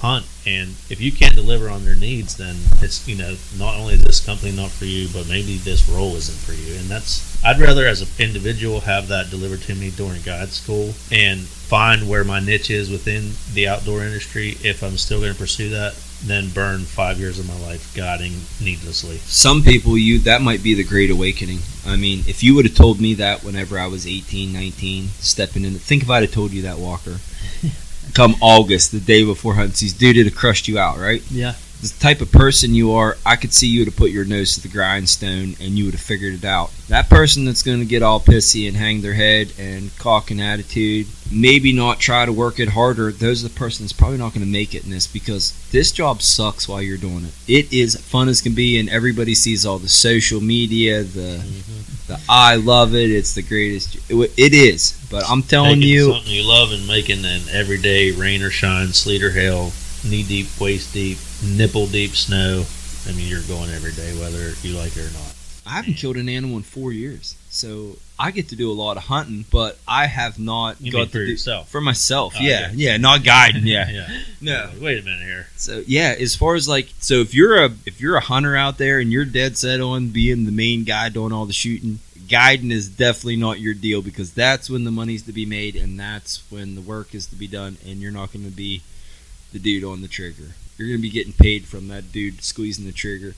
hunt. And if you can't deliver on their needs, then it's, you know, not only is this company not for you, but maybe this role isn't for you. And that's, I'd rather as an individual have that delivered to me during guide school and find where my niche is within the outdoor industry if I'm still going to pursue that than burn five years of my life guiding needlessly. Some people, you that might be the great awakening. I mean, if you would have told me that whenever I was 18, 19, stepping in, think if I'd have told you that, Walker. Come August, the day before season, dude, it'd have crushed you out, right? Yeah. The type of person you are, I could see you to put your nose to the grindstone and you would have figured it out. That person that's going to get all pissy and hang their head and cock an attitude, maybe not try to work it harder, those are the person that's probably not going to make it in this because this job sucks while you're doing it. It is fun as can be, and everybody sees all the social media, the Mm-hmm. the I love it. It's the greatest. It, it is, but I'm telling Making you, something you love and making an everyday rain or shine, sleet or hail, knee deep, waist deep, nipple deep snow. I mean, you're going every day, whether you like it or not. I haven't killed an animal in four years, so I get to do a lot of hunting, but I have not You got for do yourself? for myself. Oh, yeah, yeah. yeah, not guiding. Yeah, yeah. no. Wait a minute here. So yeah, as far as like, so if you're a if you're a hunter out there and you're dead set on being the main guy doing all the shooting, guiding is definitely not your deal because that's when the money's to be made and that's when the work is to be done, and you're not going to be the dude on the trigger. You're going to be getting paid from that dude squeezing the trigger.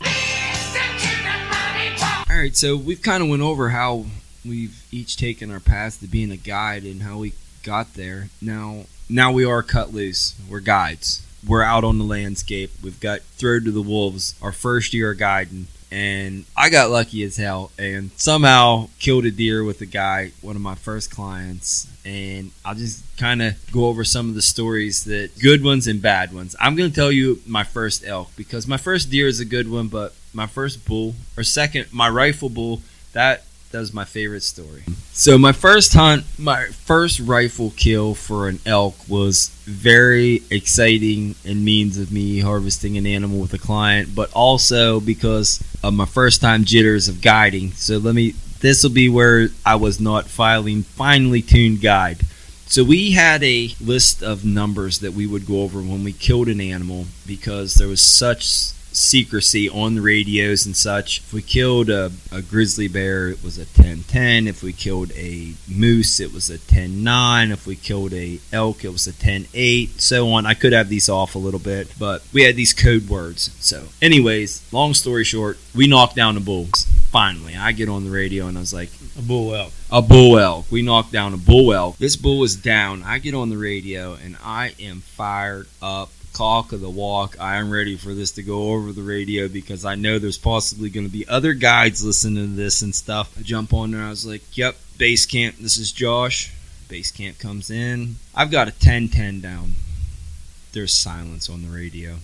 All right, so we've kind of went over how we've each taken our paths to being a guide and how we got there. Now, now we are cut loose. We're guides. We're out on the landscape. We've got thrown to the wolves. Our first year of guiding, and I got lucky as hell and somehow killed a deer with a guy, one of my first clients. And I'll just kind of go over some of the stories that good ones and bad ones. I'm going to tell you my first elk because my first deer is a good one, but my first bull or second, my rifle bull, that that was my favorite story. So my first hunt, my first rifle kill for an elk was very exciting and means of me harvesting an animal with a client, but also because of my first time jitters of guiding. So let me this will be where I was not filing finely tuned guide. So we had a list of numbers that we would go over when we killed an animal because there was such secrecy on the radios and such. If we killed a, a grizzly bear, it was a 10-10. If we killed a moose, it was a 10-9. If we killed a elk, it was a 10-8. So on. I could have these off a little bit, but we had these code words. So, anyways, long story short, we knocked down the bulls. Finally, I get on the radio and I was like, A bull elk. a bull elk. We knocked down a bull elk. This bull is down. I get on the radio and I am fired up. Cock of the walk. I am ready for this to go over the radio because I know there's possibly going to be other guides listening to this and stuff. I jump on there. I was like, "Yep, base camp. This is Josh." Base camp comes in. I've got a 10-10 down. There's silence on the radio.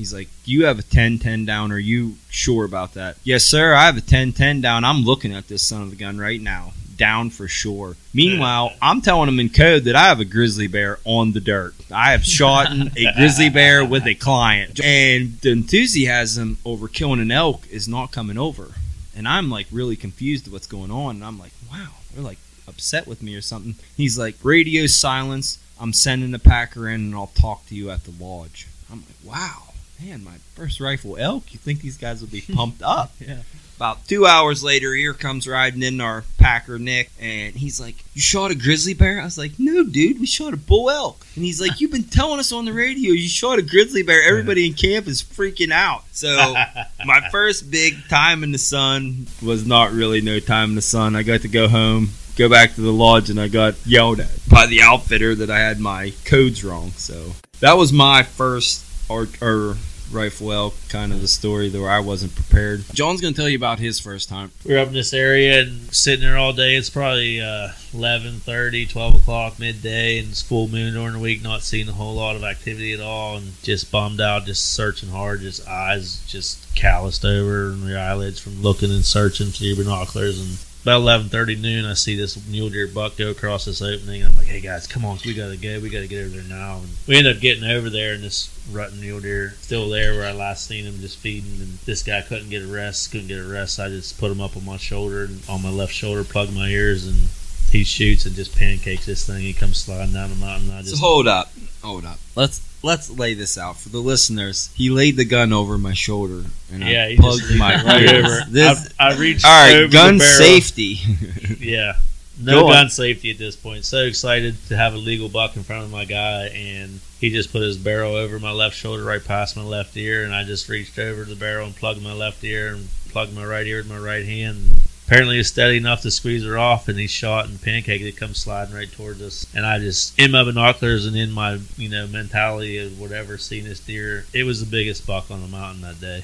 He's like, You have a 10 10 down. Are you sure about that? Yes, sir. I have a 10 10 down. I'm looking at this son of a gun right now. Down for sure. Meanwhile, I'm telling him in code that I have a grizzly bear on the dirt. I have shot a grizzly bear with a client. And the enthusiasm over killing an elk is not coming over. And I'm like really confused at what's going on. And I'm like, Wow, they're like upset with me or something. He's like, Radio silence. I'm sending the packer in and I'll talk to you at the lodge. I'm like, wow, man, my first rifle elk. You think these guys would be pumped up? Yeah. About two hours later, here comes riding in our packer Nick, and he's like, "You shot a grizzly bear?" I was like, "No, dude, we shot a bull elk." And he's like, "You've been telling us on the radio you shot a grizzly bear. Everybody in camp is freaking out." So my first big time in the sun was not really no time in the sun. I got to go home, go back to the lodge, and I got yelled at by the outfitter that I had my codes wrong. So that was my first or, er, or rifle elk kind of the story where I wasn't prepared. Jon's gonna tell you about his first time. We were up in this area and sitting there all day. It's probably uh, 11, 12 o'clock, midday, and it's full moon during the week, not seeing a whole lot of activity at all, and just bummed out, just searching hard, just eyes just calloused over, and your eyelids from looking and searching through your binoculars. And about 11.30 noon, I see this mule deer buck go across this opening, I'm like, hey guys, come on, we gotta go, we gotta get over there now. And we end up getting over there, and this rutting mule deer still there where I last seen him just feeding, and this guy couldn't get a rest, couldn't get a rest. So I just put him up on my shoulder and on my left shoulder, plugged my ears, and he shoots and just pancakes this thing. He comes sliding down the mountain. I So just hold up, hold up. Let's let's lay this out for the listeners. He laid the gun over my shoulder, and yeah, I plugged just my right ears. over. This, I, I reached All right, over right, the gun safety. Yeah. No Go on. gun safety at this point. So excited to have a legal buck in front of my guy, and he just put his barrel over my left shoulder, right past my left ear, and I just reached over the barrel and plugged my left ear and plugged my right ear with my right hand, and apparently it's steady enough to squeeze her off, and he shot and pancaked it comes sliding right towards us. And I just in my binoculars and in my you know mentality of whatever seeing this deer, it was the biggest buck on the mountain that day.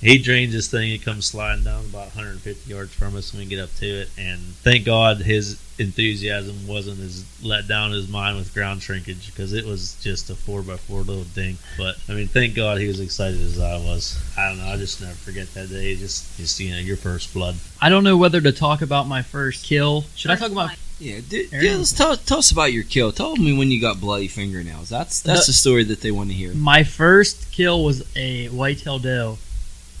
he drains this thing, it comes sliding down about 150 yards from us when we get up to it, and thank God his enthusiasm wasn't as let down as mine with ground shrinkage because it was just a four by four little ding. But I mean, thank God he was excited as I was. I don't know. I just never forget that day. Just, just you know, your first blood. I don't know whether to talk about my first kill. Should I talk about? Yeah, d- yeah let's tell, tell us about your kill. Tell me when you got bloody fingernails. That's that's The- the story that they want to hear. My first kill was a whitetail doe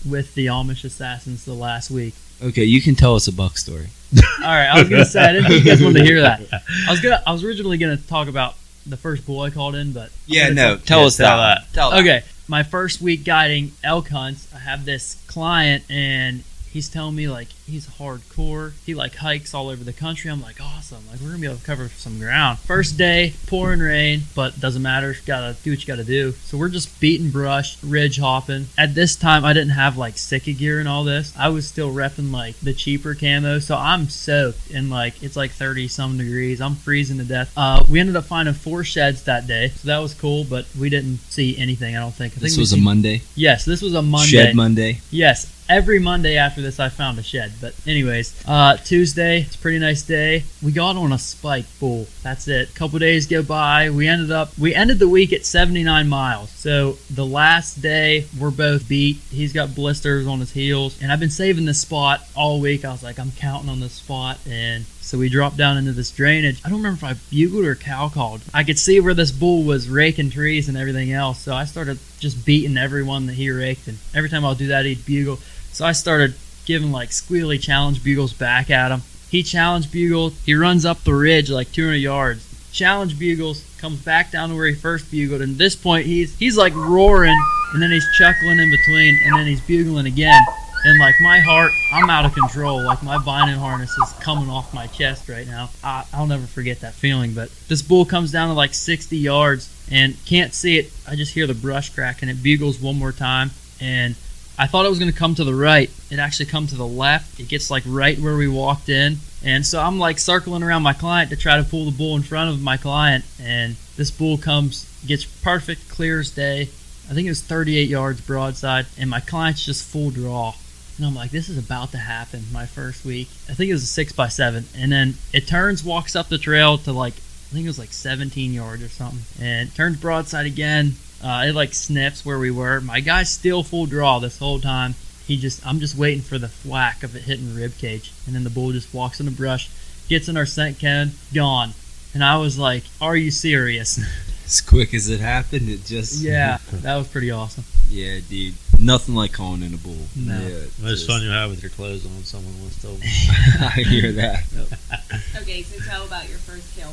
with the Amish assassins the last week. Okay, you can tell us a buck story. All right, I was gonna say I didn't think you guys wanted to hear that. I was gonna I was originally gonna talk about the first bull I called in, but I'm Yeah, no, talk- tell Yeah, us tell that. that. Tell that. Okay, my first week guiding elk hunts, I have this client and he's telling me like he's hardcore. He like hikes all over the country. I'm like, awesome. Like we're gonna be able to cover some ground. First day, pouring rain, but doesn't matter. Gotta do what you gotta do. So we're just beating brush, ridge hopping. At this time, I didn't have like Sitka gear and all this. I was still repping like the cheaper camo, so I'm soaked and like it's like 30 some degrees. I'm freezing to death. Uh, we ended up finding four sheds that day, so that was cool. But we didn't see anything. I don't think. I This we was a Monday. Yes, this was a Monday. Shed Monday. Yes, every Monday after this, I found a shed. But anyways, uh, Tuesday, it's a pretty nice day. We got on a spike bull. That's it. A couple days go by. We ended up we ended the week at 79 miles. So the last day, we're both beat. He's got blisters on his heels, and I've been saving this spot all week. I was like, I'm counting on this spot, and so we dropped down into this drainage. I don't remember if I bugled or cow called. I could see where this bull was raking trees and everything else. So I started just beating everyone that he raked. And every time I'll do that, he'd bugle. So I started giving like squealy challenge bugles back at him. He challenge bugled. He runs up the ridge like 200 yards. Challenge bugles comes back down to where he first bugled. And at this point, he's he's like roaring, and then he's chuckling in between, and then he's bugling again. And like my heart, I'm out of control. Like my binding harness is coming off my chest right now. I, I'll never forget that feeling. But this bull comes down to like 60 yards and can't see it. I just hear the brush crack and it bugles one more time. And I thought it was going to come to the right. It actually come to the left. It gets like right where we walked in. And so I'm like circling around my client to try to pull the bull in front of my client. And this bull comes, gets perfect, clear as day. I think it was 38 yards broadside, and my client's just full draw. And I'm like, this is about to happen my first week. I think it was a six by seven. And then it turns, walks up the trail to like, I think it was like 17 yards or something. And turns broadside again. Uh, it like sniffs where we were. My guy's still full draw this whole time. He just, I'm just waiting for the thwack of it hitting rib cage. And then the bull just walks in the brush, gets in our scent cone, gone. And I was like, are you serious? As quick as it happened, it just yeah, that was pretty awesome. yeah, dude. Nothing like calling in a bull. No. Yeah, Most just- fun you have with your clothes on. Someone once told me. I hear that. Okay, so tell about your first kill.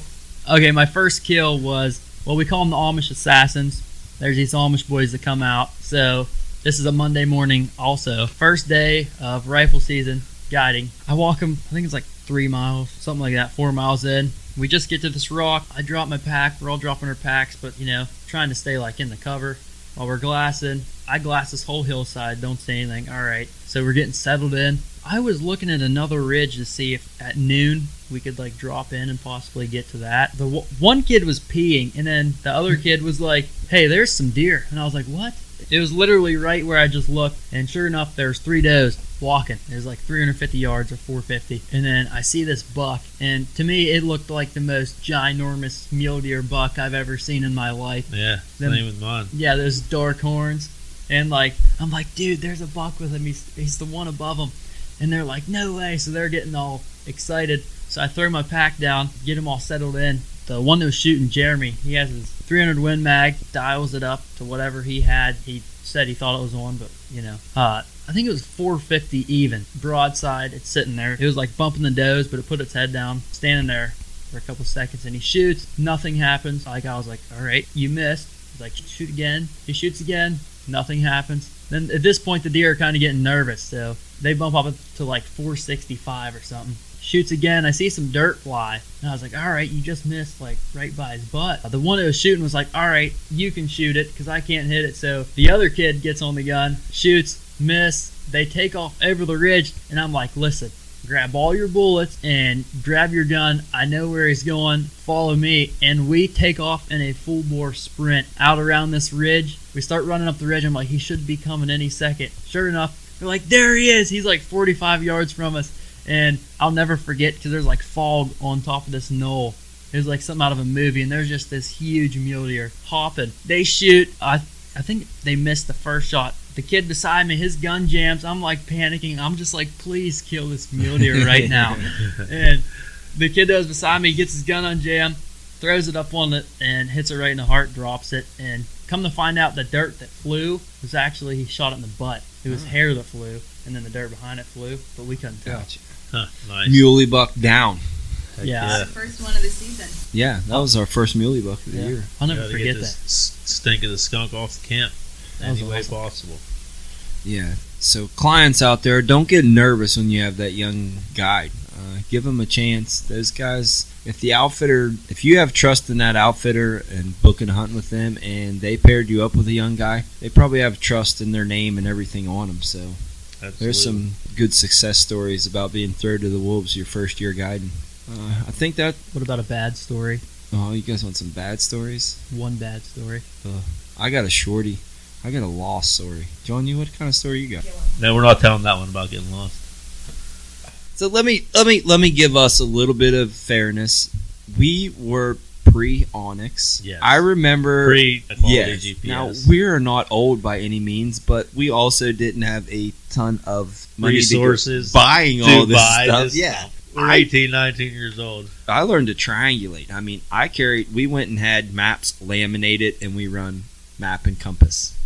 Okay, my first kill was well, we call them the Amish assassins. There's these Amish boys that come out. So this is a Monday morning. Also, first day of rifle season guiding. I walk them. I think it's like three miles, something like that. Four miles in. We just get to this rock. I drop my pack. We're all dropping our packs, but you know, trying to stay like in the cover while we're glassing. I glass this whole hillside. Don't say anything. All right. So we're getting settled in. I was looking at another ridge to see if at noon we could like drop in and possibly get to that. The w- one kid was peeing, and then the other kid was like, "Hey, there's some deer," and I was like, "What?" It was literally right where I just looked, and sure enough, there's three does walking. It was like 350 yards or 450, and then I see this buck, and to me, it looked like the most ginormous mule deer buck I've ever seen in my life. Yeah, Them- same with mine. Yeah, those dark horns. And like, I'm like, dude, there's a buck with him. He's, he's the one above him. And they're like, no way. So they're getting all excited. So I throw my pack down, get them all settled in. The one that was shooting, Jeremy, he has his 300 Win Mag, dials it up to whatever he had. He said he thought it was on, but you know, uh, I think it was 450 even. Broadside, it's sitting there. It was like bumping the does, but it put its head down, standing there for a couple seconds, and he shoots. Nothing happens. Like I was like, all right, you missed. He's like, shoot again. He shoots again. Nothing happens. Then at this point, the deer are kind of getting nervous, so they bump up to like 465 or something. Shoots again. I see some dirt fly, and I was like, "All right, you just missed like right by his butt." The one that was shooting was like, "All right, you can shoot it because I can't hit it." So the other kid gets on the gun, shoots, miss. They take off over the ridge, and I'm like, listen, grab all your bullets and grab your gun. I know where he's going. Follow me. And we take off in a full bore sprint out around this ridge. We start running up the ridge. I'm like, he should be coming any second. Sure enough, they're like, there he is. He's like 45 yards from us. And I'll never forget because there's like fog on top of this knoll. It was like something out of a movie, and there's just this huge mule deer hopping. They shoot. I I think they missed the first shot. The kid beside me, his gun jams. I'm like panicking. I'm just like, please kill this mule deer right now. and the kid that was beside me gets his gun on jam, throws it up on it, and hits it right in the heart, drops it. And come to find out, the dirt that flew was actually he shot it in the butt. It was hmm. hair that flew, and then the dirt behind it flew, but we couldn't tell. Gotcha. Huh, nice. Muley buck down. Heck Yeah. yeah. First one of the season. Yeah, that was our first muley buck of the Yeah. year. I'll never Gotta forget get that. this stink of the skunk off the camp That any way awesome. possible. Yeah. So clients out there, don't get nervous when you have that young guide. Uh, give them a chance. Those guys, if the outfitter, if you have trust in that outfitter and booking a hunt with them, and they paired you up with a young guy, they probably have trust in their name and everything on them. So Absolutely. there's some good success stories about being thrown to the wolves your first year guiding. Uh, I think that. What about a bad story? Oh, you guys want some bad stories? One bad story. I got a shorty. I got a lost story. Jon, you what kind of story you got? No, we're not telling that one about getting lost. So let me let me let me give us a little bit of fairness. We were pre onX. Yes. I remember Pre. GPS. Now we are not old by any means, but we also didn't have a ton of money resources buying all this buy stuff. this yeah. stuff. We're 18, 19 years old. I learned to triangulate. I mean, I carried. We went and had maps laminated, and we run map and compass.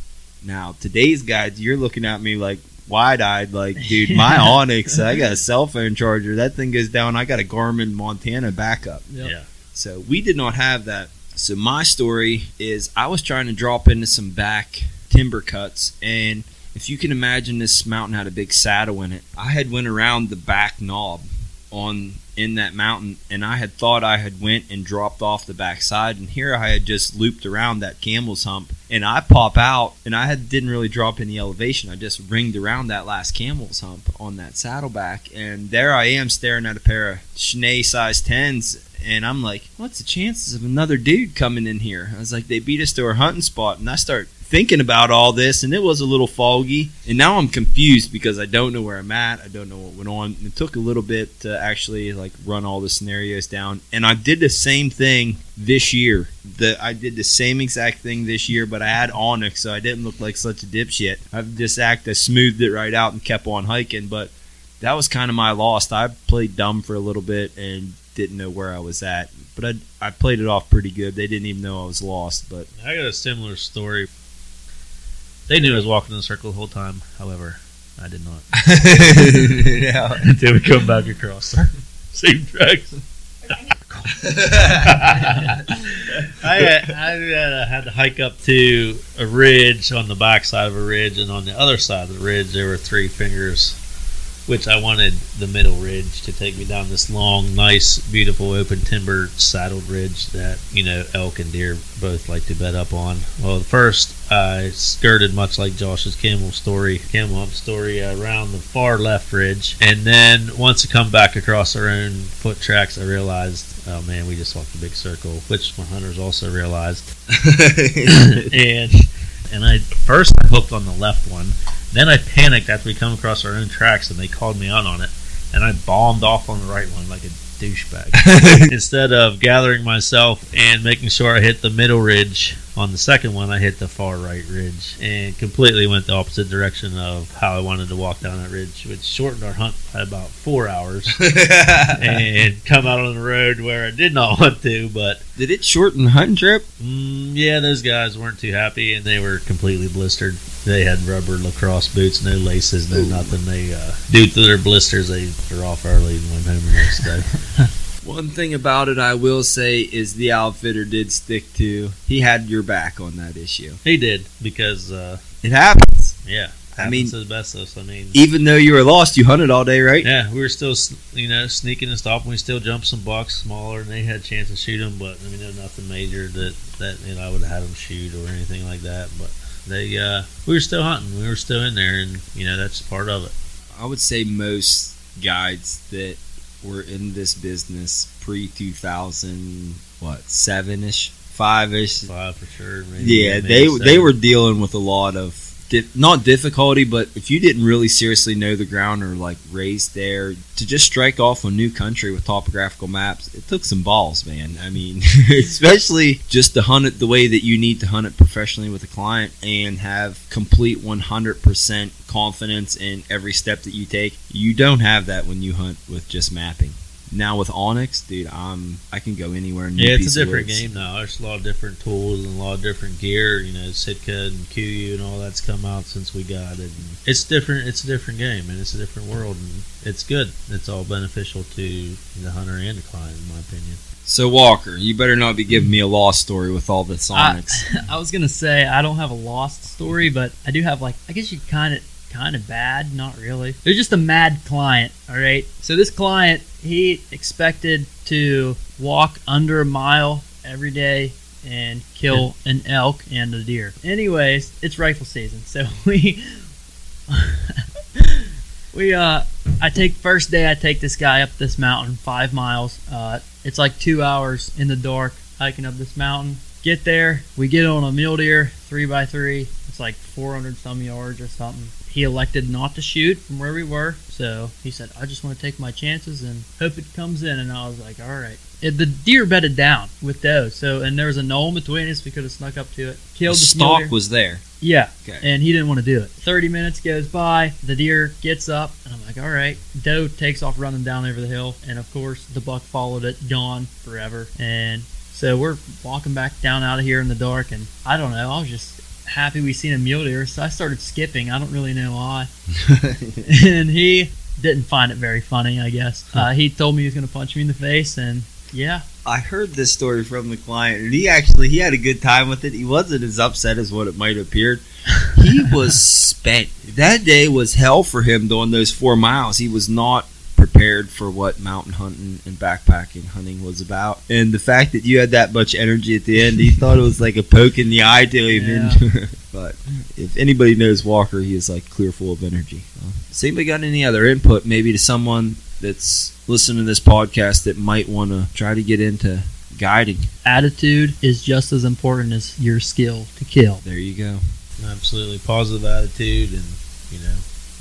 Now today's guides, you're looking at me like wide-eyed, like, dude, my onX, I got a cell phone charger. That thing goes down. I got a Garmin Montana backup. Yep. Yeah. So we did not have that. So my story is I was trying to drop into some back timber cuts and if you can imagine this mountain had a big saddle in it. I had went around the back knob on in that mountain and I had thought I had went and dropped off the backside and here I had just looped around that camel's hump and I pop out and I had didn't really drop any elevation. I just ringed around that last camel's hump on that saddleback and there I am staring at a pair of Schnee size tens and I'm like, what's the chances of another dude coming in here? I was like, they beat us to our hunting spot, and I start thinking about all this, and it was a little foggy, and now I'm confused because I don't know where I'm at, I don't know what went on. It took a little bit to actually like run all the scenarios down, and I did the same thing this year. The I did the same exact thing this year, but I had onX, so I didn't look like such a dipshit. I've just act, I smoothed it right out and kept on hiking, but that was kind of my loss. I played dumb for a little bit and didn't know where I was at, but I I played it off pretty good. They didn't even know I was lost, but I got a similar story. They knew I was walking in a circle the whole time. However, I did not. yeah. Until we come back across our same tracks. I, had, I had, uh, had to hike up to a ridge on the back side of a ridge, and on the other side of the ridge, there were three fingers, which I wanted the middle ridge to take me down this long, nice, beautiful open timber saddled ridge that, you know, elk and deer both like to bed up on. Well, first, I skirted much like Josh's camel story, camel hump story, uh, around the far left ridge, and then once I come back across our own foot tracks, I realized, oh man, we just walked a big circle, which my hunters also realized. and and I first I hooked on the left one, then I panicked after we come across our own tracks, and they called me out on it, and I bombed off on the right one like a douchebag. Instead of gathering myself and making sure I hit the middle ridge on the second one, I hit the far right ridge and completely went the opposite direction of how I wanted to walk down that ridge, which shortened our hunt by about four hours. and come out on the road where I did not want to, but Did it shorten the hunting trip? mm, yeah, those guys weren't too happy and they were completely blistered. They had rubber lacrosse boots, no laces, no nothing. They uh, due to their blisters, they were off early and went home the next day. One thing about it I will say is the outfitter did stick to. He had your back on that issue. he did because uh, It happens. yeah, I mean- happens to the best of us. I mean, Even though you were lost, you hunted all day, right? Yeah, we were still, you know, sneaking and stopping. We still jumped some bucks smaller, and they had a chance to shoot them. But I mean, there was nothing major that that you know I would have had them shoot or anything like that. But they uh, we were still hunting. We were still in there, and you know that's part of it. I would say most guides that were in this business pre two thousand, what seven ish, five ish. Five for sure. Maybe, Yeah, they they were dealing with a lot of di- not difficulty, but if you didn't really seriously know the ground or like raised there, to just strike off a new country with topographical maps, it took some balls, man. I mean, especially just to hunt it the way that you need to hunt it professionally with a client and have complete one hundred percent confidence in every step that you take. You don't have that when you hunt with just mapping. Now with onX, dude, I'm I can go anywhere. in Yeah, it's a different Woods. game now. There's a lot of different tools and a lot of different gear. You know, Sitka and KUIU and all that's come out since we got it. And it's different. It's a different game, and it's a different world, and it's good. It's all beneficial to the hunter and the client, in my opinion. So Walker, you better not be giving me a lost story with all the Sonics. I was gonna say I don't have a lost story, but I do have like I guess you kind of kind of bad, not really. There's just a mad client. All right, so this client he expected to walk under a mile every day and kill an elk and a deer. Anyways, it's rifle season, so we we uh I take first day I take this guy up this mountain five miles. Uh, it's like two hours in the dark hiking up this mountain. Get there, we get on a mule deer three by three. It's like 400 some yards or something. He elected not to shoot from where we were, so he said, "I just want to take my chances and hope it comes in." And I was like, "All right." It, the deer bedded down with those, so and there was a knoll between us. We could have snuck up to it, killed the stock deer. was there. Yeah. Okay. And he didn't want to do it. 30 minutes goes by. The deer gets up, and I'm like, all right. Doe takes off running down over the hill. And of course, the buck followed it, gone forever. And so we're walking back down out of here in the dark. And I don't know. I was just happy we seen a mule deer. So I started skipping. I don't really know why. and he didn't find it very funny, I guess. Uh, he told me he was going to punch me in the face. And yeah. I heard this story from the client, and he actually he had a good time with it. He wasn't as upset as what it might have appeared. He was spent. That day was hell for him doing those four miles. He was not prepared for what mountain hunting and backpacking hunting was about. And the fact that you had that much energy at the end, he thought it was like a poke in the eye to him. And- but if anybody knows Walker, he is like clear full of energy. Uh, Has anybody got any other input, maybe to someone that's listening to this podcast that might want to try to get into guiding? Attitude is just as important as your skill to kill. There you go. Absolutely positive attitude, and you know,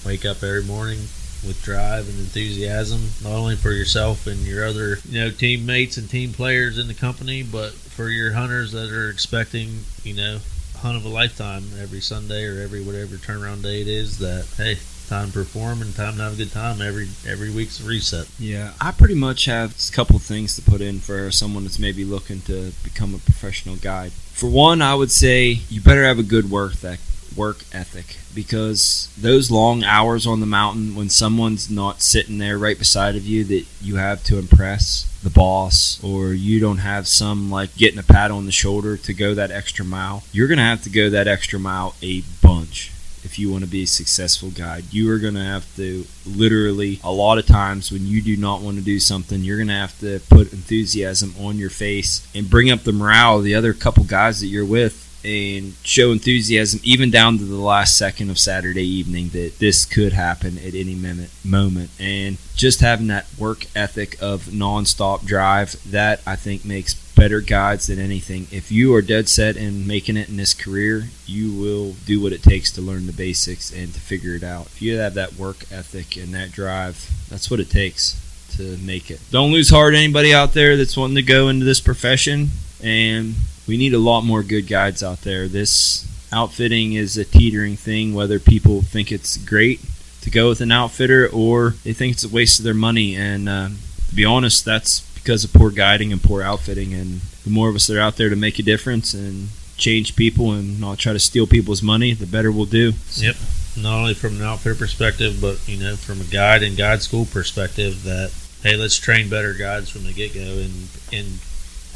wake up every morning with drive and enthusiasm, not only for yourself and your other you know teammates and team players in the company, but for your hunters that are expecting you know hunt of a lifetime every Sunday or every whatever turnaround day it is. That hey, time to perform and time to have a good time. Every every week's reset. Yeah, I pretty much have a couple things to put in for someone that's maybe looking to become a professional guide. For one, I would say you better have a good work eth- work ethic because those long hours on the mountain when someone's not sitting there right beside of you that you have to impress the boss or you don't have some like getting a pat on the shoulder to go that extra mile, you're going to have to go that extra mile a bunch if you want to be a successful guide. You are going to have to literally, a lot of times when you do not want to do something, you're going to have to put enthusiasm on your face and bring up the morale of the other couple guys that you're with and show enthusiasm even down to the last second of Saturday evening that this could happen at any minute, moment. And just having that work ethic of nonstop drive, that I think makes better guides than anything. If you are dead set in making it in this career, you will do what it takes to learn the basics and to figure it out. If you have that work ethic and that drive, that's what it takes to make it. Don't lose heart, anybody out there that's wanting to go into this profession. And we need a lot more good guides out there. This outfitting is a teetering thing, whether people think it's great to go with an outfitter or they think it's a waste of their money. And uh, to be honest, that's because of poor guiding and poor outfitting. And the more of us that are out there to make a difference and change people and not try to steal people's money, the better we'll do. Yep. Not only from an outfitter perspective, but you know, from a guide and guide school perspective, that hey, let's train better guides from the get go and and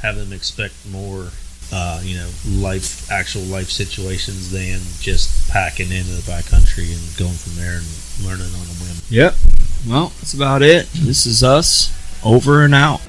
have them expect more, uh, you know, life, actual life situations than just packing into the backcountry and going from there and learning on a whim. Yep. Well, that's about it. This is us over and out.